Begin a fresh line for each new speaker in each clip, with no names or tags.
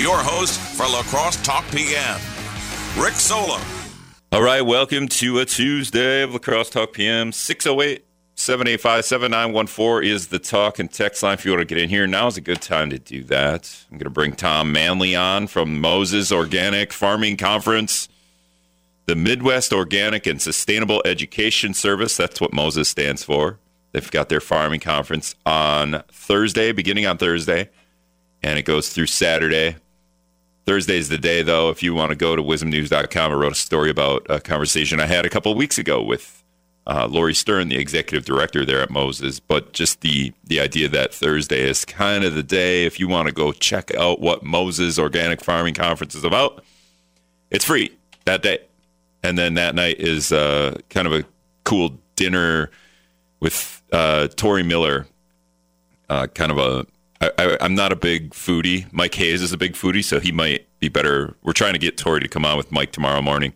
your host for La Crosse Talk PM, Rick Solem.
All right, welcome to a Tuesday of La Crosse Talk PM. 608 785 7914 is the talk and text line if you want to get in here. Now is a good time to do that. I'm going to bring Tom Manley on from Moses Organic Farming Conference, the Midwest Organic and Sustainable Education Service. That's what Moses stands for. They've got their farming conference on Thursday, beginning on Thursday, and it goes through Saturday. Thursday's the day, though. If you want to go to wizmnews.com, I wrote a story about a conversation I had a couple weeks ago with uh, Lori Stern, the executive director there at Moses. But just the the idea that Thursday is kind of the day if you want to go check out what Moses Organic Farming Conference is about. It's free that day, and then that night is uh, kind of a cool dinner with uh, Tory Miller, uh, kind of a I, am not a big foodie. Mike Hayes is a big foodie, so he might be better. We're trying to get Tory to come on with Mike tomorrow morning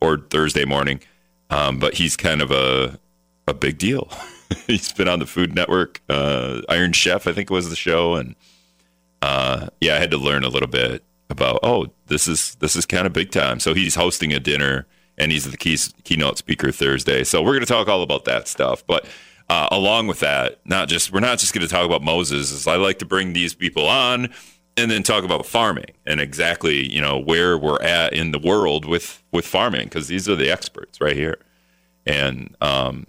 or Thursday morning, um, but he's kind of a a big deal. he's been on the Food Network, uh, Iron Chef, I think was the show, and uh, yeah, I had to learn a little bit about. Oh, this is this is kind of big time. So he's hosting a dinner, and he's the key, keynote speaker Thursday. So we're going to talk all about that stuff, but uh, along with that, not just we're not just going to talk about Moses. Is I like to bring these people on and then talk about farming and exactly you know where we're at in the world with with farming because these are the experts right here, and um,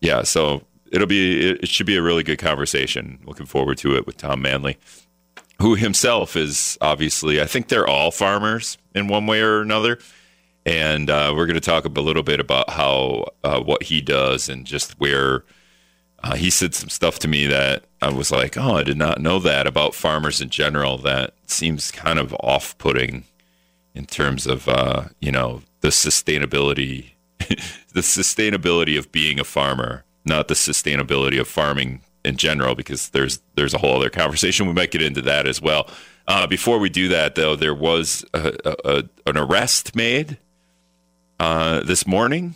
yeah, so it'll be it, it should be a really good conversation. Looking forward to it with Tom Manley, who himself is obviously I think they're all farmers in one way or another and uh, we're going to talk a little bit about how uh, what he does and just where uh, he said some stuff to me that I was like, oh, I did not know that about farmers in general. That seems kind of off putting in terms of, uh, you know, the sustainability, the sustainability of being a farmer, not the sustainability of farming in general, because there's, there's a whole other conversation. We might get into that as well. Uh, before we do that, though, there was a, a, an arrest made uh, this morning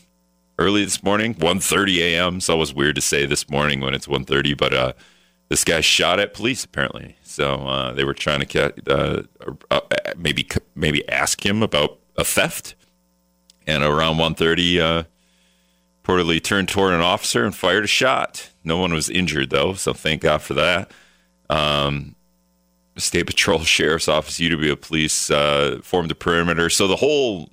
early this morning, 1.30 a.m. So it was weird to say this morning when it's 1.30, but uh, this guy shot at police apparently. So uh, they were trying to get, uh, uh maybe maybe ask him about a theft. And around 1.30, uh, reportedly turned toward an officer and fired a shot. No one was injured though, so thank God for that. Um, State Patrol, Sheriff's Office, UW Police uh, formed a perimeter. So the whole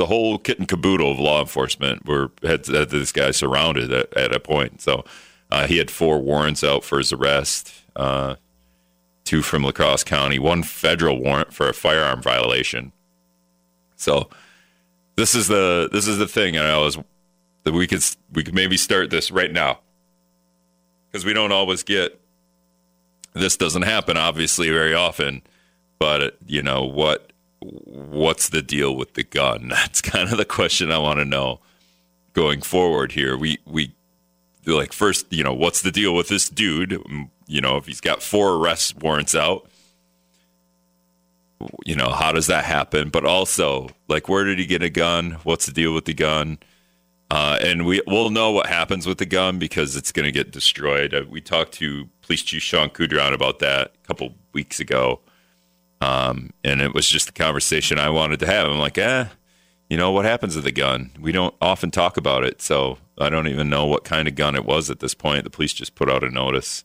the whole kit and caboodle of law enforcement were had, had this guy surrounded at, at a point. So uh, he had four warrants out for his arrest, uh, two from La Crosse County, one federal warrant for a firearm violation. So this is the this is the thing, and I was that we could we could maybe start this right now because we don't always get this doesn't happen obviously very often, but you know what what's the deal with the gun? That's kind of the question I want to know going forward here. We we like first, you know, what's the deal with this dude? You know, if he's got four arrest warrants out, you know, how does that happen? But also, like, where did he get a gun? What's the deal with the gun? Uh, and we will know what happens with the gun because it's going to get destroyed. Uh, we talked to Police Chief Shawn Kudron about that a couple weeks ago. Um, and it was just the conversation I wanted to have. I'm like, eh, you know, what happens to the gun? We don't often talk about it. So I don't even know what kind of gun it was at this point. The police just put out a notice,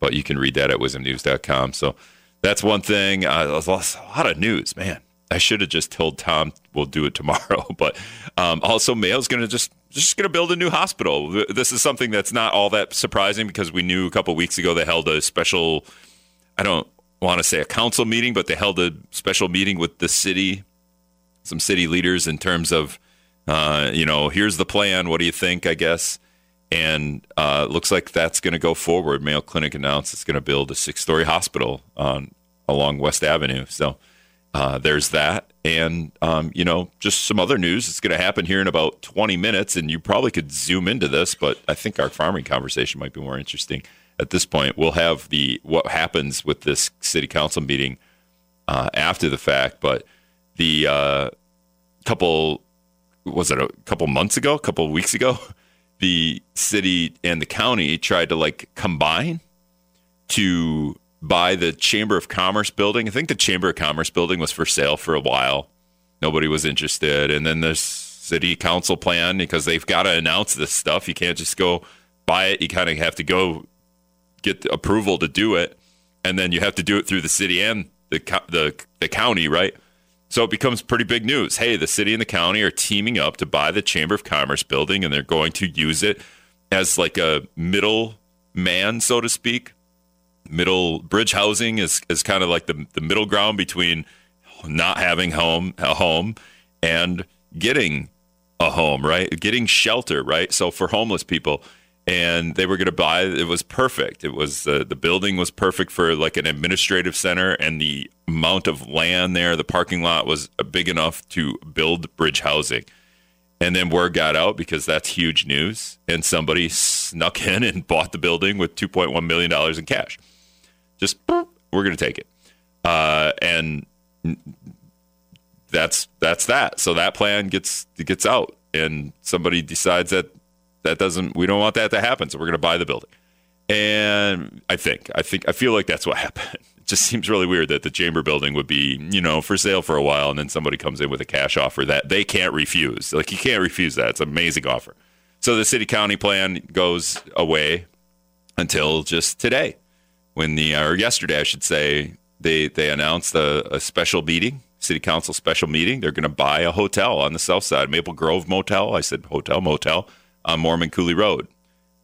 but you can read that at wizmnews.com. So that's one thing. Uh, a lot of news, man. I should have just told Tom we'll do it tomorrow. But um, also, Mayo's going to just just going to build a new hospital. This is something that's not all that surprising because we knew a couple weeks ago they held a special. I don't want to say a council meeting, but they held a special meeting with the city, some city leaders in terms of, uh, you know, here's the plan. What do you think? I guess. And uh, looks like that's going to go forward. Mayo Clinic announced it's going to build a six-story hospital on along West Avenue. So uh, there's that, and um, you know, just some other news. It's going to happen here in about 20 minutes, and you probably could zoom into this, but I think our farming conversation might be more interesting at this point. We'll have the what happens with this city council meeting uh, after the fact, but the uh, couple was it a couple months ago, a couple weeks ago, the city and the county tried to like combine to buy the Chamber of Commerce building. I think the Chamber of Commerce building was for sale for a while. Nobody was interested. And then there's city council plan because they've got to announce this stuff. You can't just go buy it. You kind of have to go get approval to do it. And then you have to do it through the city and the, the, the county, right? So it becomes pretty big news. Hey, the city and the county are teaming up to buy the Chamber of Commerce building and they're going to use it as like a middle man, so to speak. Middle bridge housing is, is kind of like the, the middle ground between not having home a home and getting a home, right? Getting shelter, right? So for homeless people, and they were going to buy it was perfect. It was uh, the building was perfect for like an administrative center, and the amount of land there, the parking lot was big enough to build bridge housing. And then word got out because that's huge news, and somebody snuck in and bought the building with 2.1 million dollars in cash. Just we're going to take it, uh, and that's that's that. So that plan gets gets out, and somebody decides that that doesn't. We don't want that to happen, so we're going to buy the building. And I think I think I feel like that's what happened. It just seems really weird that the chamber building would be you know for sale for a while, and then somebody comes in with a cash offer that they can't refuse. Like you can't refuse that. It's an amazing offer. So the city county plan goes away until just today, when the or yesterday I should say they they announced a, a special meeting city council special meeting. They're going to buy a hotel on the south side, Maple Grove Motel. I said hotel, motel on Mormon Coulee Road.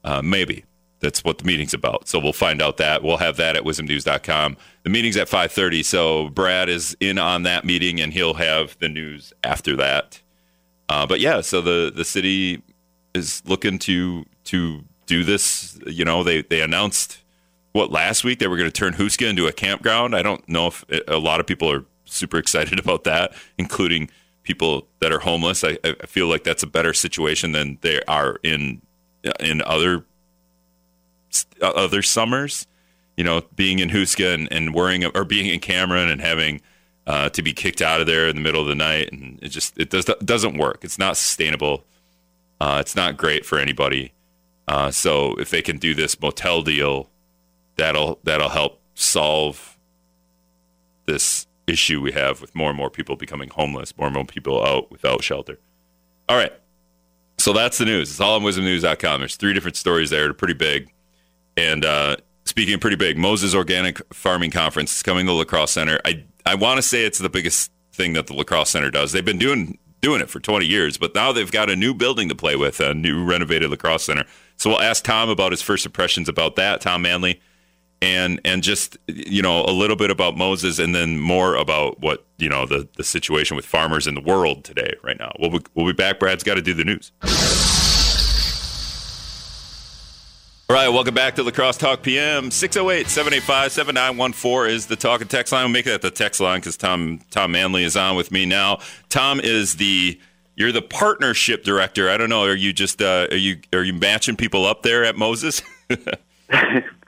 Uh, maybe that's what the meeting's about. So we'll find out that. We'll have that at wizmnews.com. The meeting's at 5:30, so Brad is in on that meeting, and he'll have the news after that. Uh, but yeah, so the the city is looking to to do this. You know, they they announced what last week they were going to turn Houska into a campground. I don't know if a lot of people are super excited about that, including people that are homeless. I, I feel like that's a better situation than they are in in other other summers. You know, being in Houska and, and worrying or being in Cameron and having uh, to be kicked out of there in the middle of the night, and it just it does doesn't work. It's not sustainable. Uh, it's not great for anybody. Uh, so if they can do this motel deal, that'll that'll help solve this issue we have with more and more people becoming homeless, more and more people out without shelter. All right. So that's the news. It's all on wizmnews.com. There's three different stories there. They're pretty big. And uh, speaking of pretty big, Moses Organic Farming Conference is coming to the La Crosse Center. I, I want to say it's the biggest thing that the La Crosse Center does. They've been doing doing it for 20 years, but now they've got a new building to play with, a new renovated La Crosse Center. So we'll ask Tom about his first impressions about that. Tom Manley and and just you know a little bit about Moses, and then more about what you know the the situation with farmers in the world today, right now. We'll be, we'll be back. Brad's got to do the news. All right, welcome back to La Crosse Talk PM. 608 785 7914 is the talk and text line. We'll make that the text line because Tom, Tom Manley is on with me now. Tom is the. You're the partnership director. I don't know. Are you just uh, are you are you matching people up there at Moses?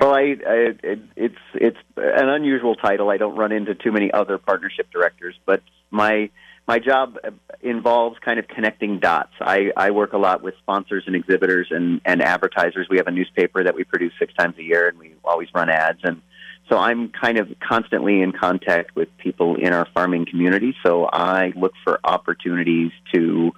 Well, I, I it, it's it's an unusual title. I don't run into too many other partnership directors, but my my job involves kind of connecting dots. I, I work a lot with sponsors and exhibitors and, and advertisers. We have a newspaper that we produce six times a year, and we always run ads. And so I'm kind of constantly in contact with people in our farming community. So I look for opportunities to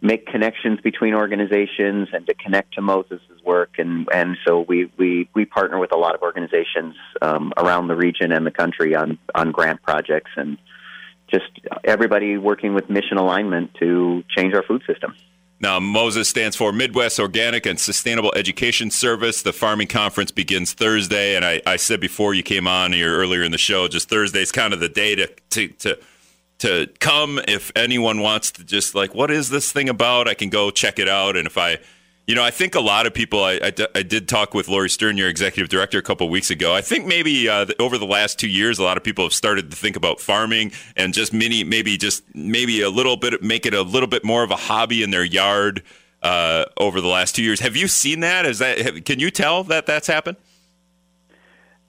make connections between organizations and to connect to Moses' work. And, and so we, we, we partner with a lot of organizations um, around the region and the country on, on grant projects and just everybody working with mission alignment to change our food system.
Now, Moses stands for Midwest Organic and Sustainable Education Service. The farming conference begins Thursday. And I, I said before you came on here earlier in the show, just Thursday is kind of the day to, to, to to come if anyone wants to just like what is this thing about? I can go check it out. And if i you know i think a lot of people i, I, I did talk with lori stern your executive director a couple weeks ago. I think maybe uh, over the last two years a lot of people have started to think about farming and just many maybe just maybe a little bit make it a little bit more of a hobby in their yard uh, over the last two years. Have you seen that? Is that have, can you tell that that's happened?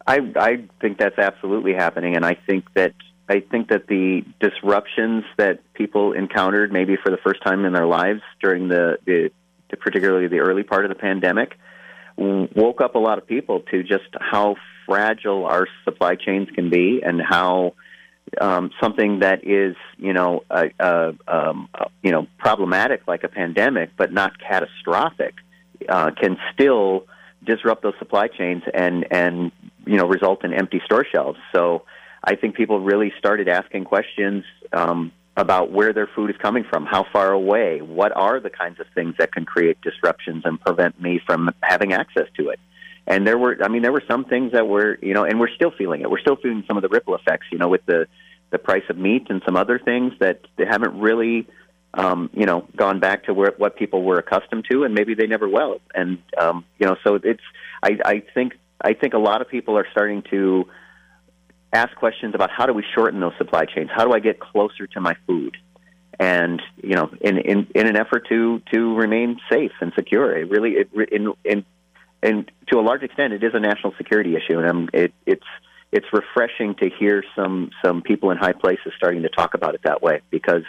I, I think that's absolutely happening, and I think that I think that the disruptions that people encountered, maybe for the first time in their lives during the, the, the particularly the early part of the pandemic, woke up a lot of people to just how fragile our supply chains can be and how um, something that is, you know, um, you know, problematic like a pandemic, but not catastrophic, uh, can still disrupt those supply chains and and you know result in empty store shelves. So I think people really started asking questions um, about where their food is coming from, how far away, what are the kinds of things that can create disruptions and prevent me from having access to it. And there were, I mean, there were some things that were, you know, and we're still feeling it. We're still feeling some of the ripple effects, you know, with the the price of meat and some other things that they haven't really, um, you know, gone back to where what people were accustomed to, and maybe they never will. And um, you know, so it's, I, I think, I think a lot of people are starting to ask questions about how do we shorten those supply chains? How do I get closer to my food? And you know, in in, in an effort to to remain safe and secure, it really it, in in and to a large extent, it is a national security issue, and I'm, it, it's it's refreshing to hear some some people in high places starting to talk about it that way because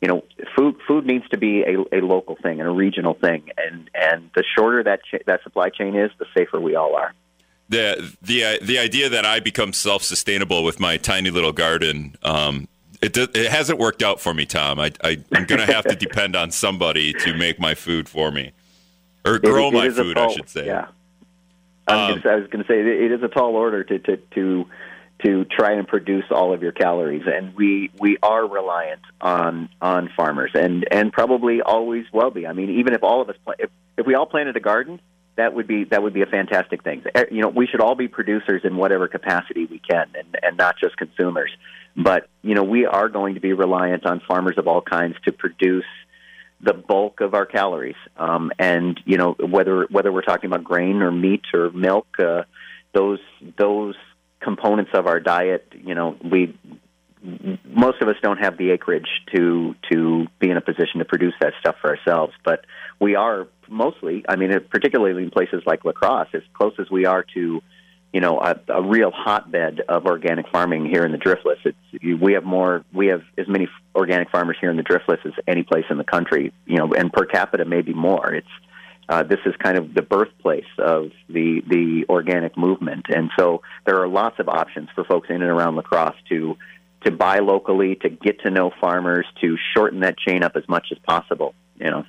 you know food food needs to be a, a local thing and a regional thing, and and the shorter that ch- that supply chain is, the safer we all are
the the the idea that I become self sustainable with my tiny little garden. Um, it, it hasn't worked out for me, Tom. I, I am going to have to depend on somebody to make my food for me, or grow
it, it
my food,
tall,
I should say.
Yeah, um, I was going to say it is a tall order to to to to try and produce all of your calories, and we we are reliant on on farmers, and and probably always will be. I mean, even if all of us if if we all planted a garden that would be that would be a fantastic thing. Eh, you know, we should all be producers in whatever capacity we can, and and not just consumers. But you know, we are going to be reliant on farmers of all kinds to produce the bulk of our calories. Um, and you know, whether whether we're talking about grain or meat or milk, uh, those those components of our diet, you know, we most of us don't have the acreage to to be in a position to produce that stuff for ourselves, but we are mostly. I mean, particularly in places like La Crosse, as close as we are to, you know, a, a real hotbed of organic farming here in the Driftless. It's we have more. We have as many organic farmers here in the Driftless as any place in the country. You know, and per capita maybe more. It's uh, this is kind of the birthplace of the the organic movement, and so there are lots of options for folks in and around La Crosse to to buy locally, to get to know farmers, to shorten that chain up as much as possible. You know.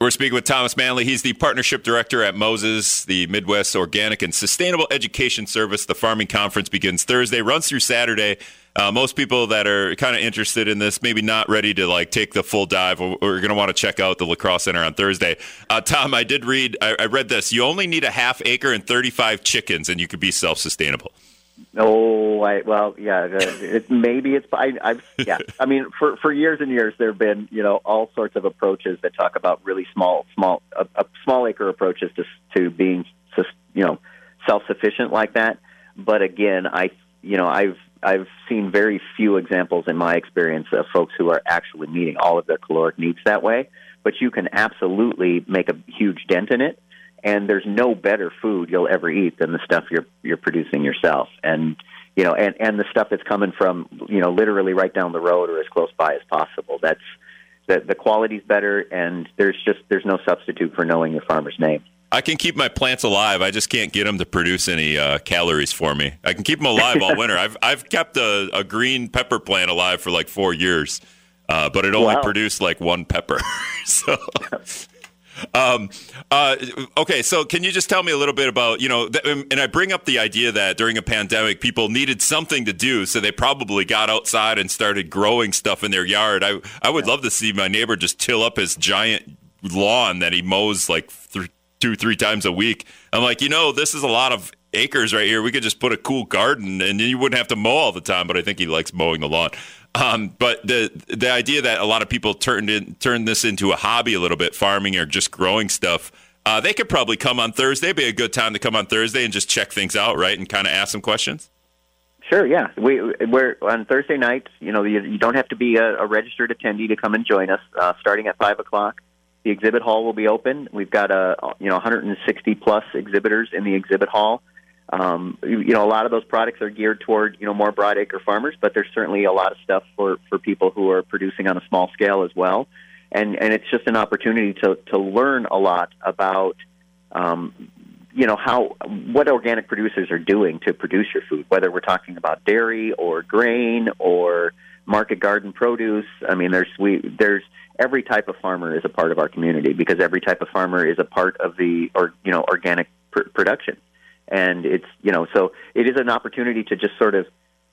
We're speaking with Thomas Manley. He's the partnership director at Moses, the Midwest Organic and Sustainable Education Service. The farming conference begins Thursday, runs through Saturday. Uh, most people that are kind of interested in this, maybe not ready to like take the full dive, are going to want to check out the La Crosse Center on Thursday. Uh, Tom, I did read, I, I read this. You only need a half acre and 35 chickens, and you could be self sustainable.
Oh, I, well, yeah. It, maybe it's. I, I've yeah. I mean, for for years and years, there have been you know all sorts of approaches that talk about really small, small, a, small acre approaches to to being you know self sufficient like that. But again, I you know I've I've seen very few examples in my experience of folks who are actually meeting all of their caloric needs that way. But you can absolutely make a huge dent in it and there's no better food you'll ever eat than the stuff you're you're producing yourself and you know and and the stuff that's coming from you know literally right down the road or as close by as possible that's the the quality's better and there's just there's no substitute for knowing your farmer's name
I can keep my plants alive. I just can't get them to produce any uh, calories for me. I can keep them alive all winter. I've I've kept a, a, green pepper plant alive for like four years, uh, but it only wow. produced like one pepper. so um, uh, okay, so can you just tell me a little bit about you know? Th- and I bring up the idea that during a pandemic, people needed something to do, so they probably got outside and started growing stuff in their yard. I I would yeah. love to see my neighbor just till up his giant lawn that he mows like th- two three times a week. I'm like, you know, this is a lot of acres right here. We could just put a cool garden, and you wouldn't have to mow all the time. But I think he likes mowing the lawn. Um, but the the idea that a lot of people turned in turned this into a hobby a little bit, farming or just growing stuff. Uh, they could probably come on Thursday. Be a good time to come on Thursday and just check things out, right, and kind of ask some questions.
Sure, yeah. We we're on Thursday nights. You know, you, you don't have to be a, a, registered attendee to come and join us. Uh, starting at five o'clock, the exhibit hall will be open. We've got a you know 160 plus exhibitors in the exhibit hall. Um, you know, a lot of those products are geared toward you know more broad acre farmers, but there's certainly a lot of stuff for for people who are producing on a small scale as well. And and it's just an opportunity to to learn a lot about um, you know how what organic producers are doing to produce your food, whether we're talking about dairy or grain or market garden produce. I mean, there's we there's every type of farmer is a part of our community because every type of farmer is a part of the or you know organic pr- production, and it's you know so it is an opportunity to just sort of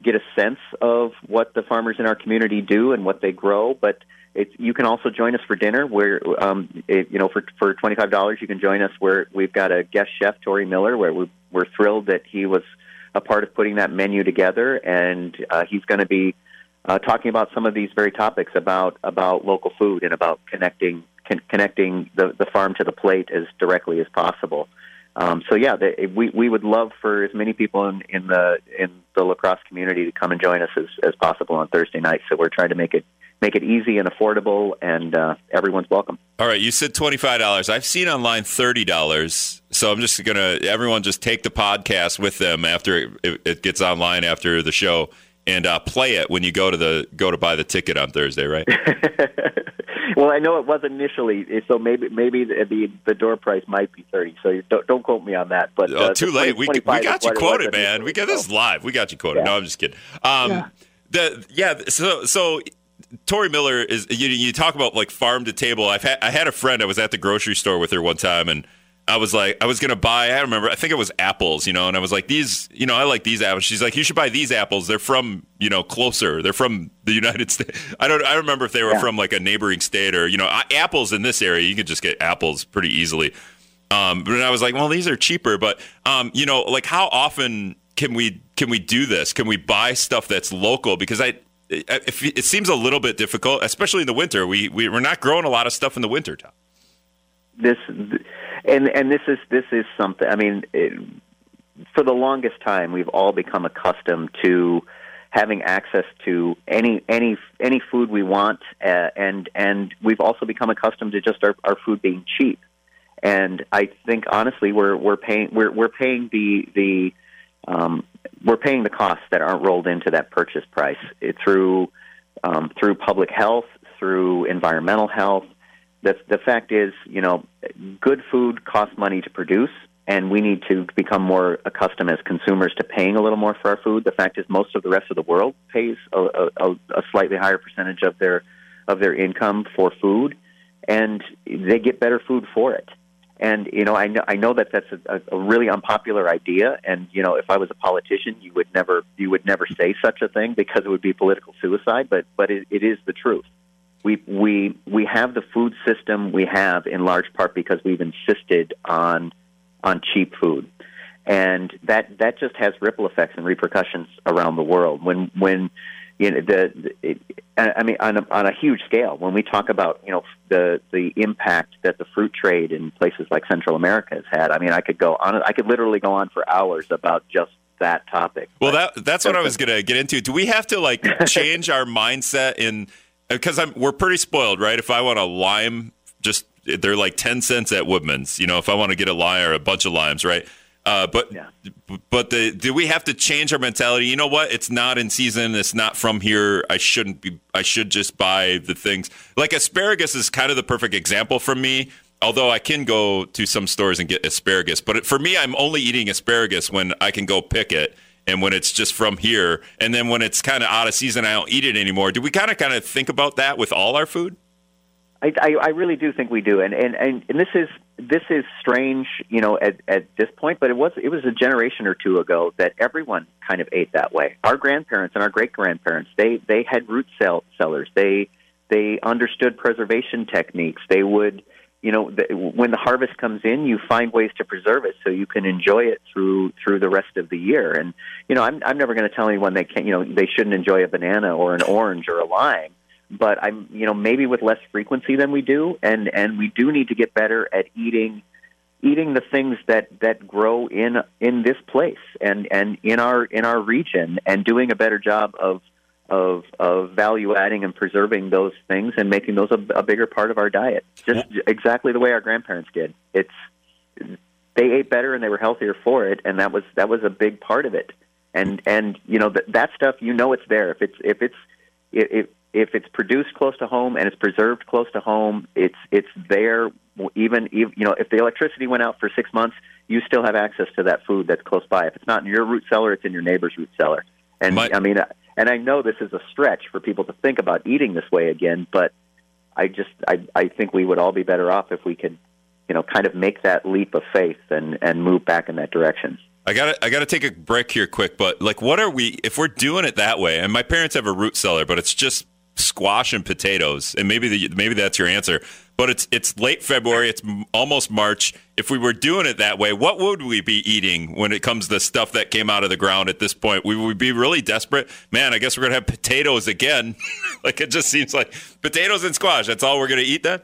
get a sense of what the farmers in our community do and what they grow, but it's, you can also join us for dinner. Where um, it, you know for for twenty five dollars, you can join us. Where we've got a guest chef, Tory Miller. Where we're, we're thrilled that he was a part of putting that menu together, and uh, he's going to be uh, talking about some of these very topics about about local food and about connecting con- connecting the the farm to the plate as directly as possible. Um, so yeah, the, we we would love for as many people in, in the in the La Crosse community to come and join us as, as possible on Thursday night. So we're trying to make it make it easy and affordable, and uh, everyone's welcome.
All right, you said twenty five dollars. I've seen online thirty dollars. So I'm just gonna everyone just take the podcast with them after it, it gets online after the show and uh, play it when you go to the go to buy the ticket on Thursday, right?
well, I know it was initially, so maybe maybe the the, the door price might be thirty. So don't, don't quote me on that. But
oh, uh, too late. We, we got you quoted, man. We got this live. We got you quoted. Yeah. No, I'm just kidding. Um, yeah. The yeah. So so Tory Miller is you, you talk about like farm to table. I've had I had a friend. I was at the grocery store with her one time, and I was like, I was gonna buy. I remember. I think it was apples, you know, and I was like, these, you know, I like these apples. She's like, you should buy these apples. They're from, you know, closer. They're from the United States. I don't. I remember if they were yeah. from like a neighboring state or, you know, apples in this area. You can just get apples pretty easily. Um, but I was like, well, these are cheaper. But, um, you know, like how often can we can we do this? Can we buy stuff that's local? Because I it, it seems a little bit difficult, especially in the winter. We, we we're not growing a lot of stuff in the winter time.
This and and this is this is something. I mean, it, for the longest time, we've all become accustomed to having access to any any any food we want, uh, and and we've also become accustomed to just our, our food being cheap. And I think honestly, we're we're paying we're we're paying the the um, we're paying the costs that aren't rolled into that purchase price it, through um, through public health, through environmental health. The, the fact is, you know, good food costs money to produce, and we need to become more accustomed as consumers to paying a little more for our food. The fact is, most of the rest of the world pays a, a, a slightly higher percentage of their of their income for food, and they get better food for it. And you know, I know I know that that's a, a really unpopular idea. And you know, if I was a politician, you would never you would never say such a thing because it would be political suicide. But but it, it is the truth. We we we have the food system we have in large part because we've insisted on on cheap food, and that that just has ripple effects and repercussions around the world. When when you know the, it, I mean on a, on a huge scale when we talk about you know the the impact that the fruit trade in places like Central America has had I mean I could go on I could literally go on for hours about just that topic.
Well that that's what I was going to get into. Do we have to like change our mindset in because I'm we're pretty spoiled right if I want a lime just they're like 10 cents at Woodman's you know if I want to get a lime or a bunch of limes right uh, but yeah. but the, do we have to change our mentality? You know what? It's not in season. It's not from here. I shouldn't be. I should just buy the things. Like asparagus is kind of the perfect example for me. Although I can go to some stores and get asparagus, but for me, I'm only eating asparagus when I can go pick it and when it's just from here. And then when it's kind of out of season, I don't eat it anymore. Do we kind of kind of think about that with all our food?
I, I, I really do think we do, and, and and and this is this is strange, you know, at at this point, but it was it was a generation or two ago that everyone kind of ate that way. Our grandparents and our great grandparents, they they had root cell cellars. They they understood preservation techniques. They would, you know, the, when the harvest comes in, you find ways to preserve it so you can enjoy it through through the rest of the year. And you know, I'm I'm never going to tell anyone they can't, you know, they shouldn't enjoy a banana or an orange or a lime but I'm you know maybe with less frequency than we do, and and we do need to get better at eating eating the things that that grow in in this place and and in our in our region, and doing a better job of of of value adding and preserving those things and making those a, a bigger part of our diet, just exactly the way our grandparents did. It's they ate better and they were healthier for it, and that was that was a big part of it. And and you know that that stuff you know it's there if it's if it's if if it's produced close to home and it's preserved close to home, it's it's there. Even, even you know, if the electricity went out for six months, you still have access to that food that's close by. If it's not in your root cellar, it's in your neighbor's root cellar. And
My-
I mean, uh, and I know this is a stretch for people to think about eating this way again, but I just I I think we would all be better off if we could, you know, kind of make that leap of faith and and move back in that direction.
I got I got to take a break here quick, but like what are we if we're doing it that way? And my parents have a root cellar, but it's just squash and potatoes. And maybe the, maybe that's your answer. But it's it's late February, it's almost March. If we were doing it that way, what would we be eating when it comes to stuff that came out of the ground at this point? We would be really desperate. Man, I guess we're to have potatoes again. like it just seems like potatoes and squash, that's all we're to eat then?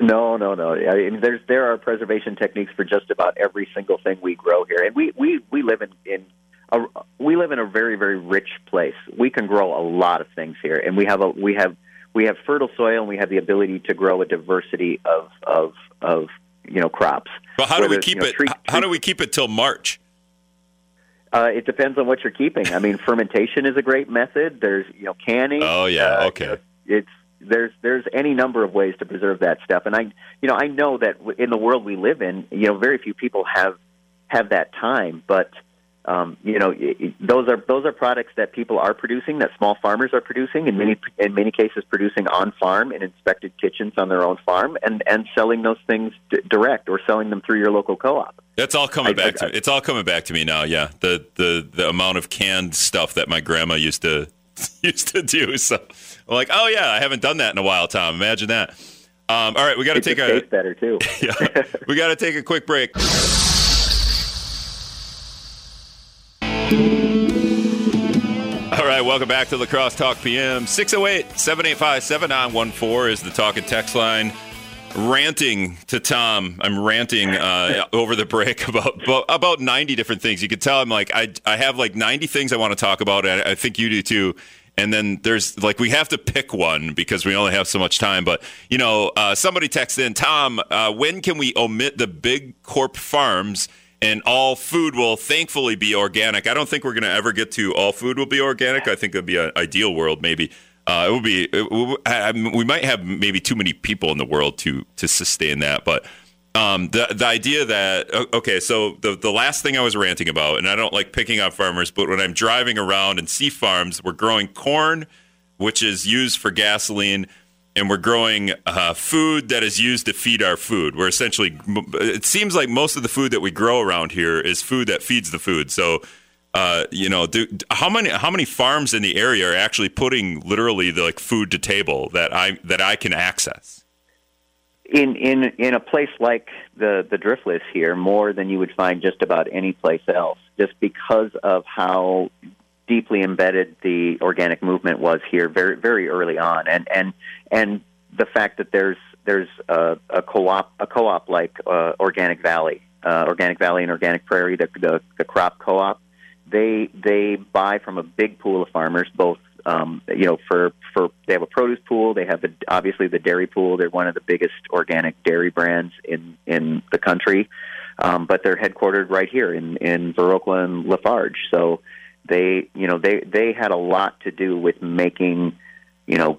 No, no, no. I mean, there's there are preservation techniques for just about every single thing we grow here, and we we we live in in a, we live in a very very rich place. We can grow a lot of things here, and we have a we have we have fertile soil, and we have the ability to grow a diversity of of of you know crops.
But how do we keep
you know,
it
tree-
how do we keep it till March?
Uh, it depends on what you're keeping. I mean, fermentation is a great method. There's you know canning.
Oh, yeah,
Uh,
okay.
you know, it's there's there's any number of ways to preserve that stuff, and I you know I know that in the world we live in, you know, very few people have have that time, but. Um, you know, i i those are those are products that people are producing, that small farmers are producing, in many in many cases producing on farm in inspected kitchens on their own farm, and and selling those things d- direct or selling them through your local co-op.
That's all coming
I-
back
I-
to it's all coming back to me now. Yeah, the the the amount of canned stuff that my grandma used to used to do. So I'm like, oh yeah, I haven't done that in a while, Tom. Imagine that. Um, all right, we got to take a
better too.
yeah, we got to take a quick break. All right, welcome back to La Crosse Talk PM. 608 785 7914 is the talk and text line. Ranting to Tom. I'm ranting uh, over the break about, about about 90 different things. You could tell I'm like, I, I have like 90 things I want to talk about. And I think you do too. And then there's like, we have to pick one because we only have so much time. But, you know, uh, somebody texted in, Tom, uh, when can we omit the big corp farms and all food will thankfully be organic. I don't think we're going to ever get to all food will be organic. I think it'd be an ideal world, maybe. Uh, it would be. It, we might have maybe too many people in the world to to sustain that, but. Um, the the idea that okay, so the the last thing I was ranting about, and I don't like picking on farmers, but when I'm driving around and see farms, we're growing corn, which is used for gasoline, and we're growing uh, food that is used to feed our food. We're essentially, it seems like most of the food that we grow around here is food that feeds the food. So, uh, you know, do, how many how many farms in the area are actually putting literally the, like food to table that I that I can access?
in in in a place like the the Driftless here, more than you would find just about any place else, just because of how deeply embedded the organic movement was here very very early on, and and and the fact that there's there's a, a co-op a co-op like uh, Organic Valley, uh, Organic Valley and Organic Prairie, the, the the crop co-op. They they buy from a big pool of farmers, both um, you know, for for they have a produce pool. They have the obviously the dairy pool. They're one of the biggest organic dairy brands in in the country, um, but they're headquartered right here in in Viroqua and La Farge. So they you know they they had a lot to do with making you know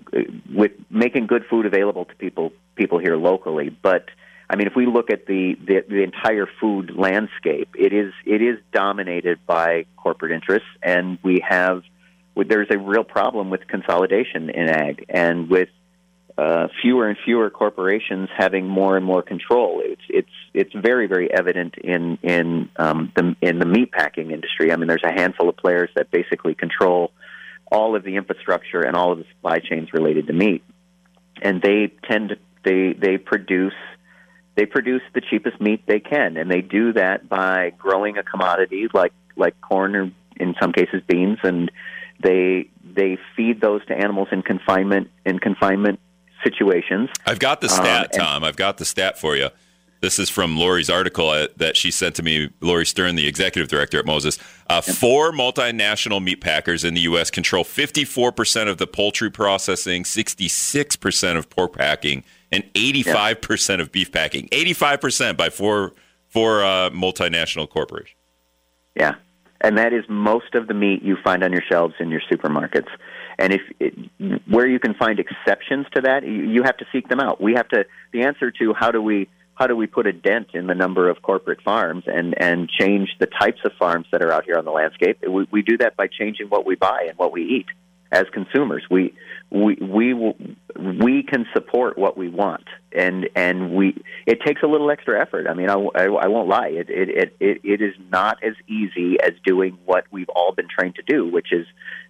with making good food available to people people here locally. But I mean, if we look at the, the the entire food landscape, it is it is dominated by corporate interests, and we have there's a real problem with consolidation in ag and with uh, fewer and fewer corporations having more and more control. It's it's it's very very evident in in um, the in the meat packing industry. I mean, there's a handful of players that basically control all of the infrastructure and all of the supply chains related to meat, and they tend to they they produce they produce the cheapest meat they can, and they do that by growing a commodity like like corn or in some cases beans, and they they feed those to animals in confinement in confinement situations.
I've got the
Um,
stat,
and-
Tom. I've got the stat for you. This is from Lori's article uh, that she sent to me. Lori Stern, the executive director at Moses. Uh, four multinational meat packers in the U.S. control 54% of the poultry processing, 66% of pork packing, and 85% of beef packing. 85% by four four uh, multinational corporations.
Yeah, and that is most of the meat you find on your shelves in your supermarkets. And if it, where you can find exceptions to that, you, have to seek them out. We have to. The answer to how do we how do we put a dent in the number of corporate farms and and change the types of farms that are out here on the landscape? We, we do that by changing what we buy and what we eat as consumers. We we we we can support what we want, and and we it takes a little extra effort. I mean, I, I, I won't lie. It, it it it is not as easy as doing what we've all been trained to do, which is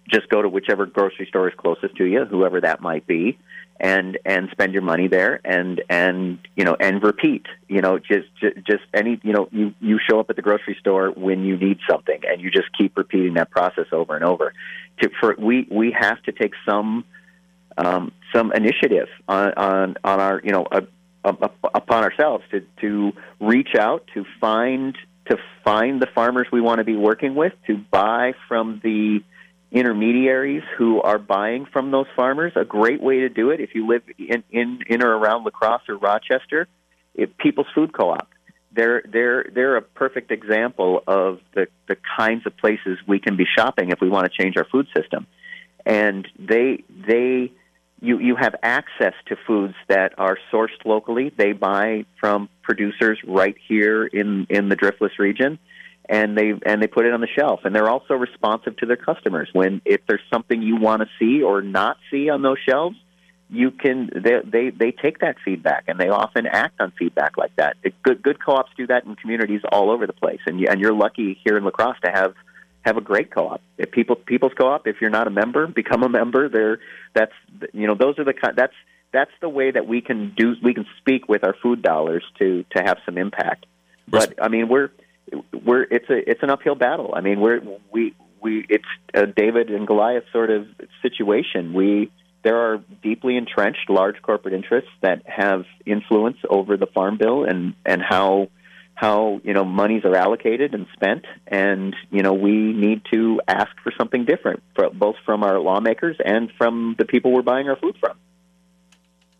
just go to whichever grocery store is closest to you, whoever that might be, and and spend your money there, and and you know and repeat. You know, just, just any you know you you show up at the grocery store when you need something, and you just keep repeating that process over and over. To for we we have to take some um, some initiative on, on, on our, you know, uh, upon ourselves to, to reach out to find to find the farmers we want to be working with, to buy from the intermediaries who are buying from those farmers. A great way to do it if you live in in, in or around La Crosse or Rochester, it, People's Food Co-op. They're they're they're a perfect example of the the kinds of places we can be shopping if we want to change our food system. And they they you you have access to foods that are sourced locally. They buy from producers right here in in the Driftless region, and they and they put it on the shelf. And they're also responsive to their customers. When if there's something you want to see or not see on those shelves, you can they they they take that feedback and they often act on feedback like that. It, good good co-ops do that in communities all over the place, and you, and you're lucky here in La Crosse to have have a great co-op. If people people's co-op, if you're not a member, become a member. There, that's you know those are the kind that's that's the way that we can do we can speak with our food dollars to to have some impact. But I mean we're we're it's a it's an uphill battle. I mean we're we we it's a David and Goliath sort of situation. We there are deeply entrenched large corporate interests that have influence over the farm bill and and how how you know monies are allocated and spent, and you know we need to ask for something different, both from our lawmakers and from the people we're buying our food from.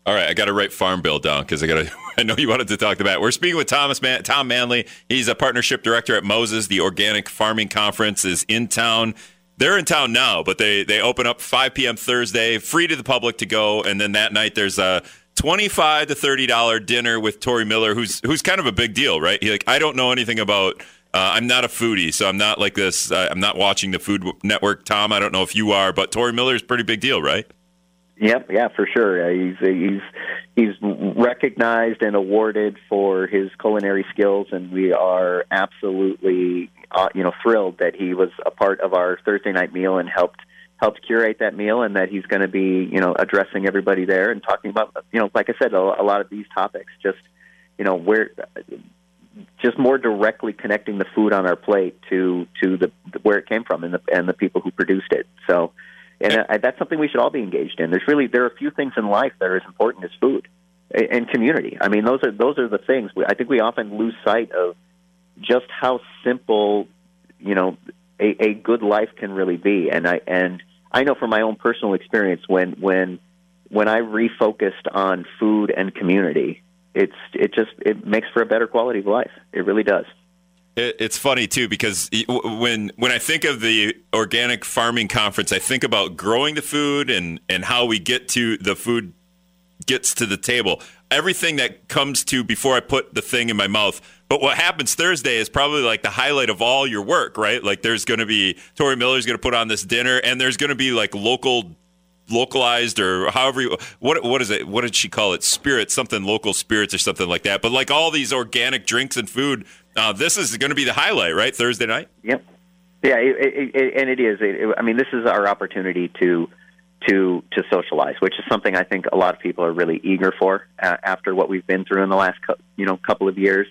All right, I got to write Farm Bill down because I got to. I know you wanted to talk about. We're speaking with Thomas Man, Tom Manley. He's a partnership director at Moses. The Organic Farming Conference is in town. They're in town now, but they they open up 5 p.m. Thursday, free to the public to go, and then that night there's a twenty-five to thirty dollar dinner with Tory Miller, who's who's kind of a big deal, right? He, like I don't know anything about. Uh, I'm not a foodie, so I'm not like this. Uh, I'm not watching the Food Network. Tom, I don't know if you are, but Tory Miller is pretty big deal, right?
Yep, yeah, for sure. Uh, he's he's he's recognized and awarded for his culinary skills, and we are absolutely uh, you know thrilled that he was a part of our Thursday night meal and helped helped curate that meal and that he's going to be, you know, addressing everybody there and talking about, you know, like I said, a, a lot of these topics. Just, you know, where, just more directly connecting the food on our plate to to the where it came from and the and the people who produced it. So, and uh, that's something we should all be engaged in. There's really there are a few things in life that are as important as food and community. I mean, those are those are the things. I think we often lose sight of just how simple, you know, a, a good life can really be. And I and I know from my own personal experience when when when I refocused on food and community, it's it just it makes for a better quality of life. It really does.
it's funny too because when when I think of the organic farming conference, I think about growing the food and and how we get to the food gets to the table. Everything that comes to before I put the thing in my mouth. But what happens Thursday is probably like the highlight of all your work, right? Like there's going to be Tory Miller's going to put on this dinner, and there's going to be like local localized or however you, what what is it? What did she call it? Spirits something local spirits or something like that. But like all these organic drinks and food uh, this is going to be the highlight right? Thursday night?
Yep. Yeah it, it, it, and it is. I mean this is our opportunity to to to socialize, which is something I think a lot of people are really eager for uh, after what we've been through in the last co- you know couple of years.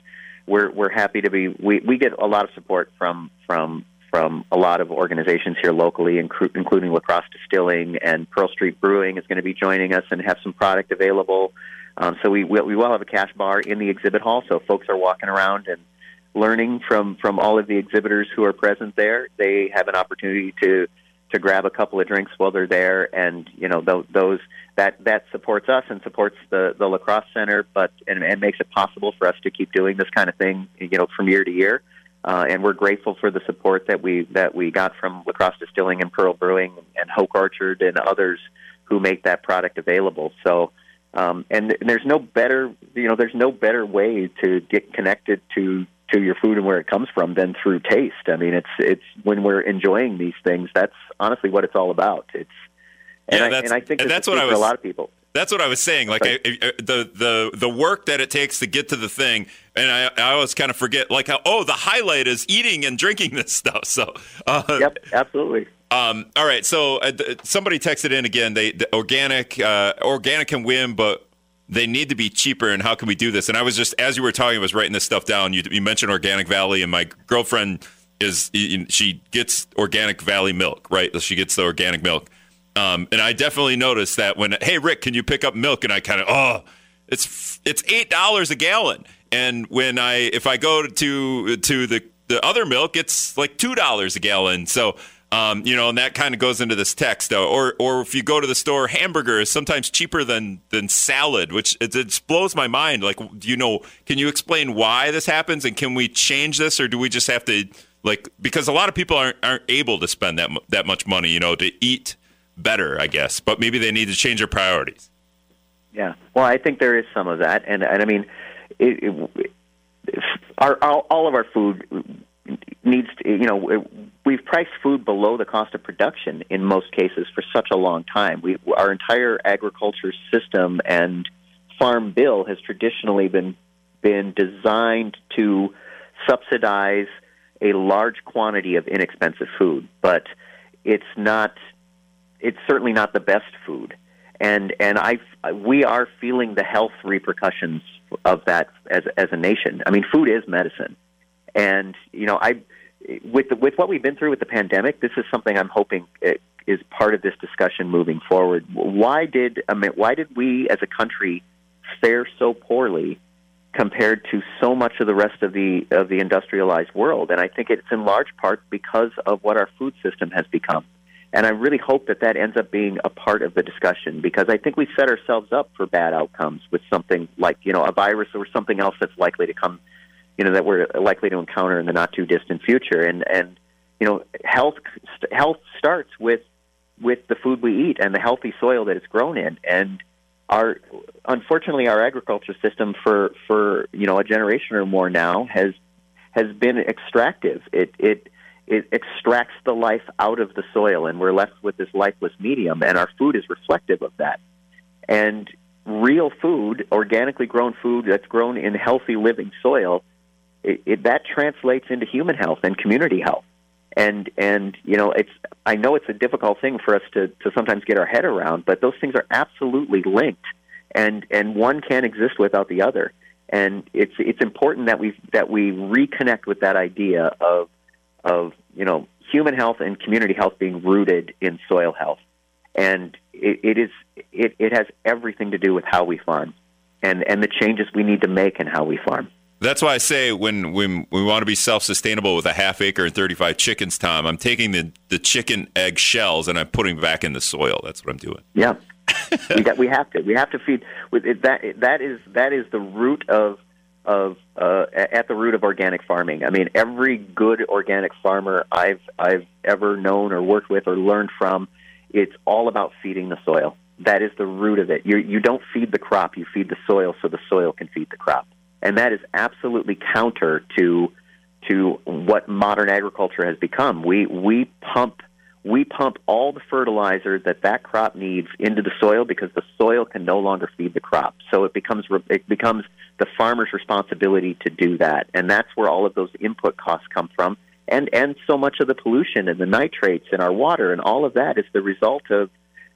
We're we're happy to be we we get a lot of support from from from a lot of organizations here locally, including La Crosse Distilling and Pearl Street Brewing is going to be joining us and have some product available. Um, so we will, we will have a cash bar in the exhibit hall, so folks are walking around and learning from from all of the exhibitors who are present there. They have an opportunity to to grab a couple of drinks while they're there, and you know those, those that that supports us and supports the the La Crosse center, but and, and makes it possible for us to keep doing this kind of thing, you know, from year to year. Uh, and we're grateful for the support that we that we got from La Crosse Distilling and Pearl Brewing and Hoch Orchard and others who make that product available. So Um, and there's no better, you know, there's no better way to get connected to to your food and where it comes from than through taste. I mean, it's it's when we're enjoying these things. That's honestly what it's all about. It's and,
Yeah,
I, and I think
and that's what I was-
a lot of people.
That's what I was saying. Like I, I- the the the work that it takes to get to the thing, and I, I always kind of forget. Like how oh the highlight is eating and drinking this stuff. So uh,
Yep, absolutely.
Um, all right, so uh, somebody texted in again. They the organic uh, organic can win, but they need to be cheaper. And how can we do this? And I was just as you were talking, I was writing this stuff down. You, you mentioned Organic Valley, and my girlfriend is she gets Organic Valley milk, right? She gets the organic milk. Um, and I definitely noticed that when hey Rick, can you pick up milk? And I kind of oh, it's it's eight dollars a gallon. And when I if I go to to the the other milk, it's like two dollars a gallon. So um, you know, and that kind of goes into this text. Or or if you go to the store, hamburger is sometimes cheaper than than salad, which it, it blows my mind. Like, do you know? Can you explain why this happens, and can we change this, or do we just have to like because a lot of people aren't aren't able to spend that that much money, you know, to eat better, I guess. But maybe they need to change their priorities.
Yeah. Well, I think there is some of that, and and I mean, it, it, our all of our food needs to, you know we've priced food below the cost of production in most cases for such a long time. We our entire agriculture system and farm bill has traditionally been been designed to subsidize a large quantity of inexpensive food, but it's not it's certainly not the best food and and I we are feeling the health repercussions of that as as a nation. I mean, food is medicine, and you know, I with the, with what we've been through with the pandemic, this is something I'm hoping is part of this discussion moving forward. Why did why did we as a country fare so poorly compared to so much of the rest of the of the industrialized world? And I think it's in large part because of what our food system has become. And I really hope that that ends up being a part of the discussion because I think we set ourselves up for bad outcomes with something like, you know, a virus or something else that's likely to come, you know, that we're likely to encounter in the not too distant future. And, and, you know, health, health starts with, with the food we eat and the healthy soil that it's grown in. And our, unfortunately, our agriculture system for, for, you know, a generation or more now has, has been extractive. It, it, it extracts the life out of the soil, and we're left with this lifeless medium, and our food is reflective of that. And real food, organically grown food that's grown in healthy living soil, it, it, that translates into human health and community health. And and you know, it's I know it's a difficult thing for us to to sometimes get our head around, but those things are absolutely linked, and and one can't exist without the other. And it's it's important that we that we reconnect with that idea of of you know human health and community health being rooted in soil health, and it, it is it, it has everything to do with how we farm, and and the changes we need to make in how we farm.
That's why I say when, when we want to be self sustainable with a half acre and 35 chickens, Tom, I'm taking the, the chicken egg shells and I'm putting back in the soil. That's what I'm doing.
Yeah, we got we have to we have to feed with it, that that is that is the root of of uh, at the root of organic farming. I mean, every good organic farmer I've I've ever known or worked with or learned from, it's all about feeding the soil. That is the root of it. You you don't feed the crop, you feed the soil so the soil can feed the crop, and that is absolutely counter to to what modern agriculture has become. We we pump we pump all the fertilizer that that crop needs into the soil because the soil can no longer feed the crop. So it becomes it becomes the farmer's responsibility to do that, and that's where all of those input costs come from, and and so much of the pollution and the nitrates in our water and all of that is the result of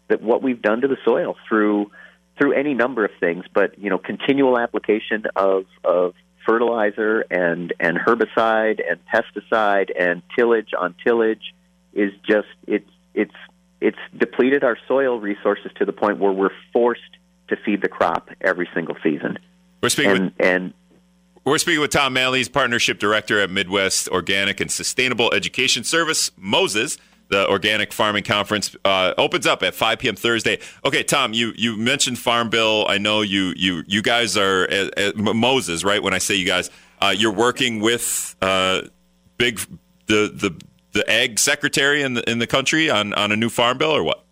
that what we've done to the soil through through any number of things, but you know continual application of of fertilizer and and herbicide and pesticide and tillage on tillage is just it's it's it's depleted our soil resources to the point where we're forced to feed the crop every single season.
We're speaking
And
with
and
We're speaking with Tom Manley's partnership director at Midwest Organic and Sustainable Education Service, Moses. The Organic Farming Conference uh, opens up at 5 p.m. Thursday. Okay, Tom, you, you mentioned Farm Bill. I know you you you guys are uh, uh, Moses, right? When I say you guys, uh, you're working with uh, big the the the ag secretary in the in the country on on a new farm bill or what?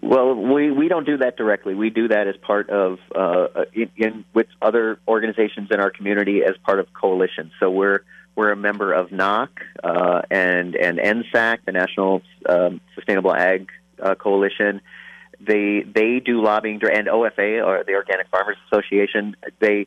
Well, we, we don't do that directly. We do that as part of uh, in, in with other organizations in our community as part of coalition. So we're we're a member of NOC uh, and and NSAC, the National um, Sustainable Ag uh, Coalition. They they do lobbying and OFA or the Organic Farmers Association. They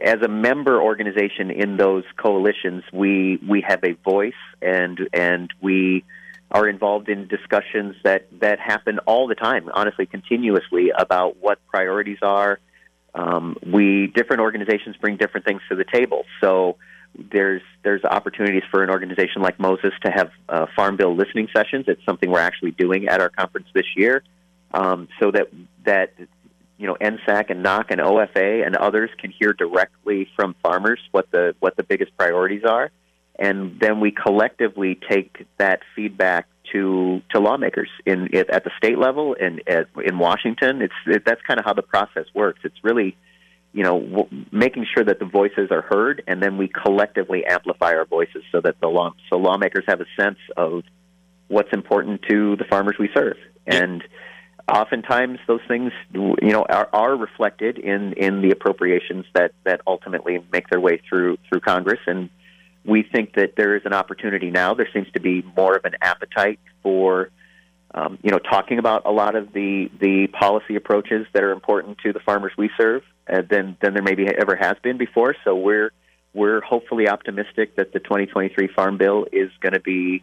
as a member organization in those coalitions, we we have a voice and and we are involved in discussions that that happen all the time, honestly, continuously about what priorities are. Um, we different organizations bring different things to the table, so there's there's opportunities for an organization like Moses to have uh, farm bill listening sessions. It's something we're actually doing at our conference this year, um, so that that you know NSAC and NOC and OFA and others can hear directly from farmers what the what the biggest priorities are and then we collectively take that feedback to to lawmakers in at the state level and at, in Washington. It's it, that's kind of how the process works. It's really you know w- making sure that the voices are heard, and then we collectively amplify our voices so that the law so lawmakers have a sense of what's important to the farmers we serve and. Oftentimes, those things, you know, are, are reflected in, in the appropriations that, that ultimately make their way through through Congress, and we think that there is an opportunity now. There seems to be more of an appetite for, um, you know, talking about a lot of the the policy approaches that are important to the farmers we serve uh, than than there maybe ever has been before. So we're we're hopefully optimistic that the 2023 Farm Bill is going to be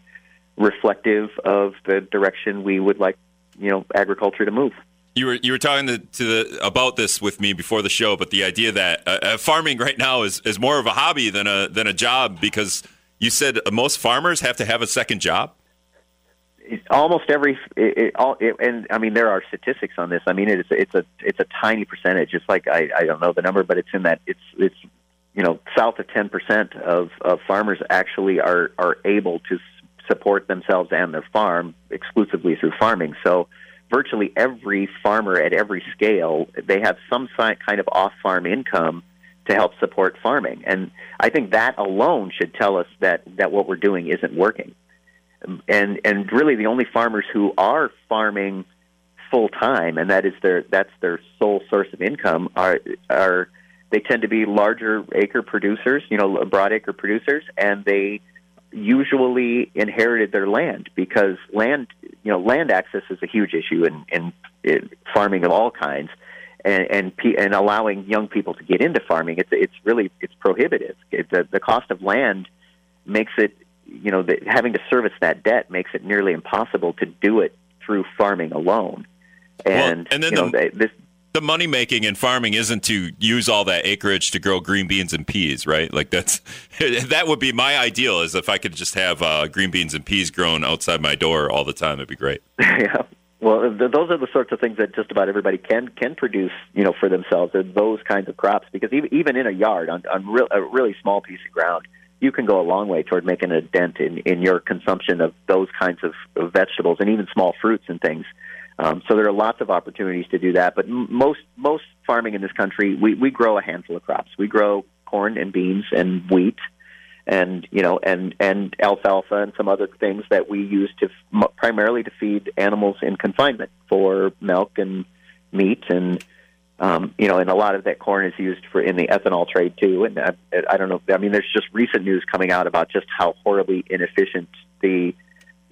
reflective of the direction we would like, you know, agriculture to move.
You were you were talking to, to the, about this with me before the show, but the idea that uh, uh, farming right now is, is more of a hobby than a than a job because you said most farmers have to have a second job.
Almost every, it, it, all, it, and I mean there are statistics on this. I mean it's it's a it's a tiny percentage. It's like I I don't know the number, but it's in that it's it's you know south of ten percent of of farmers actually are are able to support themselves and their farm exclusively through farming. So virtually every farmer at every scale, they have some kind of off farm income to help support farming. And I think that alone should tell us that, that what we're doing isn't working. And, and really the only farmers who are farming full time, and that is their, that's their sole source of income, are, are, they tend to be larger acre producers, you know, broad acre producers, and they usually inherited their land because land, you know, land access is a huge issue in, in, in farming of all kinds, and and, and allowing young people to get into farming, it's it's really it's prohibitive. It, the the cost of land makes it, you know, the, having to service that debt makes it nearly impossible to do it through farming alone. And,
well, and then
you know,
the,
this
the money making in farming isn't to use all that acreage to grow green beans and peas, right? Like that's that would be my ideal is if I could just have uh, green beans and peas grown outside my door all the time. It'd be great.
yeah. Well, th- those are the sorts of things that just about everybody can can produce, you know, for themselves. Are those kinds of crops because even even in a yard on on real, a really small piece of ground, you can go a long way toward making a dent in in your consumption of those kinds of, of vegetables and even small fruits and things. Um, so there are lots of opportunities to do that. But most most farming in this country, we, we grow a handful of crops. We grow corn and beans and wheat, and you know, and and alfalfa and some other things that we use to primarily to feed animals in confinement for milk and meat and. Um, you know, and a lot of that corn is used for in the ethanol trade too. And I, I don't know. I mean, there's just recent news coming out about just how horribly inefficient the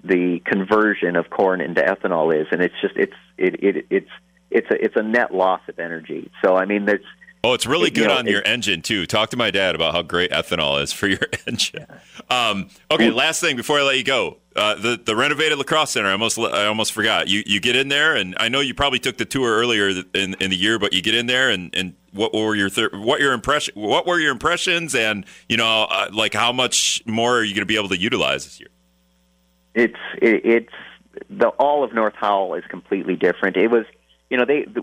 the conversion of corn into ethanol is, and it's just it's it, it it's it's a it's a net loss of energy. So I mean, there's
Oh, it's really good you know, on your engine too. Talk to my dad about how great ethanol is for your engine. Um, okay, last thing before I let you go, uh, the the renovated La Crosse Center. I almost I almost forgot. You you get in there, and I know you probably took the tour earlier in, in the year, but you get in there, and, and what were your thir- what your impression what were your impressions, and you know uh, like how much more are you going to be able to utilize this year?
it's it, it's the all of North Hall is completely different. It was you know they the,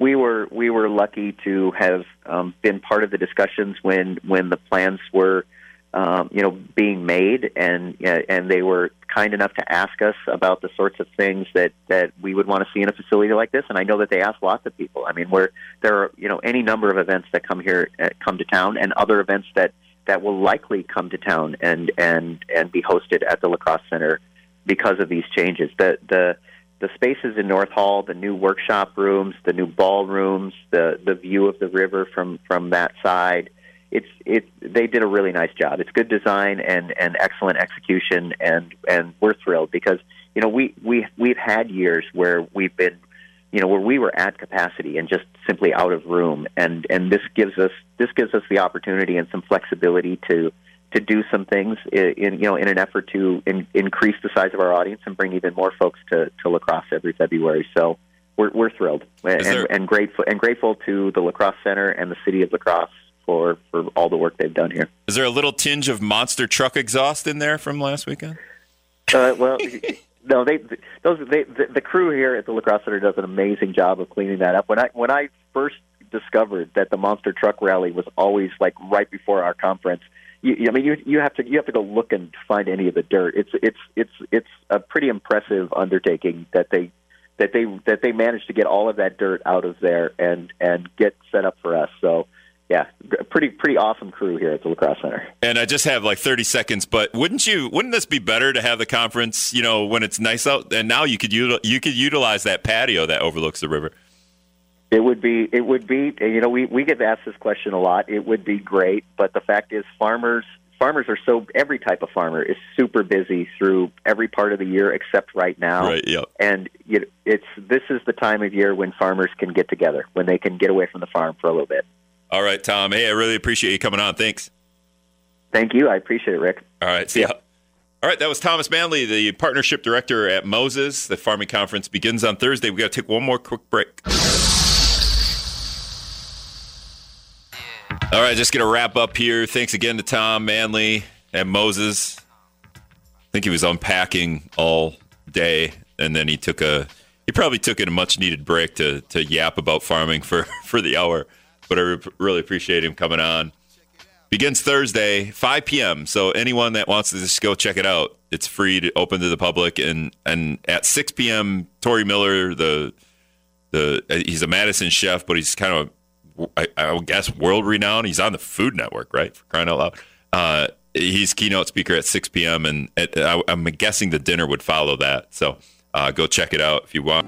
we were we were lucky to have um, been part of the discussions when when the plans were um, you know being made and and they were kind enough to ask us about the sorts of things that that we would want to see in a facility like this and I know that they ask lots of people I mean where there are you know any number of events that come here uh, come to town and other events that that will likely come to town and and and be hosted at the La Crosse Center because of these changes. The the the spaces in North Hall, the new workshop rooms, the new ballrooms, the the view of the river from from that side. It's it they did a really nice job. It's good design and and excellent execution, and and we're thrilled because you know we we we've had years where we've been you know where we were at capacity and just simply out of room, and and this gives us this gives us the opportunity and some flexibility to to do some things in, in you know in an effort to in, increase the size of our audience and bring even more folks to, to La Crosse every February. So we're we're thrilled and, there... and grateful and grateful to the La Crosse Center and the city of La Crosse for for all the work they've done here.
Is there a little tinge of monster truck exhaust in there from last weekend?
Uh, well. no, they those they, the, the crew here at the La Crosse Center does an amazing job of cleaning that up. When I when I first discovered that the monster truck rally was always like right before our conference, you, I mean, you you have to you have to go look and find any of the dirt. It's it's it's it's a pretty impressive undertaking that they that they that they managed to get all of that dirt out of there and and get set up for us. So yeah, pretty pretty awesome crew here at the La Crosse Center.
And I just have like 30 seconds, but wouldn't you wouldn't this be better to have the conference, you know, when it's nice out and now you could you could utilize that patio that overlooks the river.
It would be, it would be, you know, we, we get asked this question a lot. It would be great, but the fact is farmers, farmers are so, every type of farmer is super busy through every part of the year except right now.
Right, yep.
And you know, it's, this is the time of year when farmers can get together, when they can get away from the farm for a little bit.
All right, Tom. Hey, I really appreciate you coming on. Thanks.
Thank you. I appreciate it, Rick.
All right. See ya. All right, that was Thomas Manley, the partnership director at Moses. The farming conference begins on Thursday. We got to take one more quick break. All right, just going to wrap up here. Thanks again to Tom Manley and Moses. I think he was unpacking all day, and then he took a he probably took a much needed break to to yap about farming for for the hour. But I re- really appreciate him coming on. Begins Thursday, 5 p.m. So anyone that wants to just go check it out, it's free to open to the public. And and at 6 p.m., Tory Miller, the the uh, he's a Madison chef, but he's kind of I, I would guess world renowned. He's on the Food Network, right? For crying out loud. Uh, he's keynote speaker at 6 p.m. and at, I, am guessing the dinner would follow that. So uh, go check it out if you want.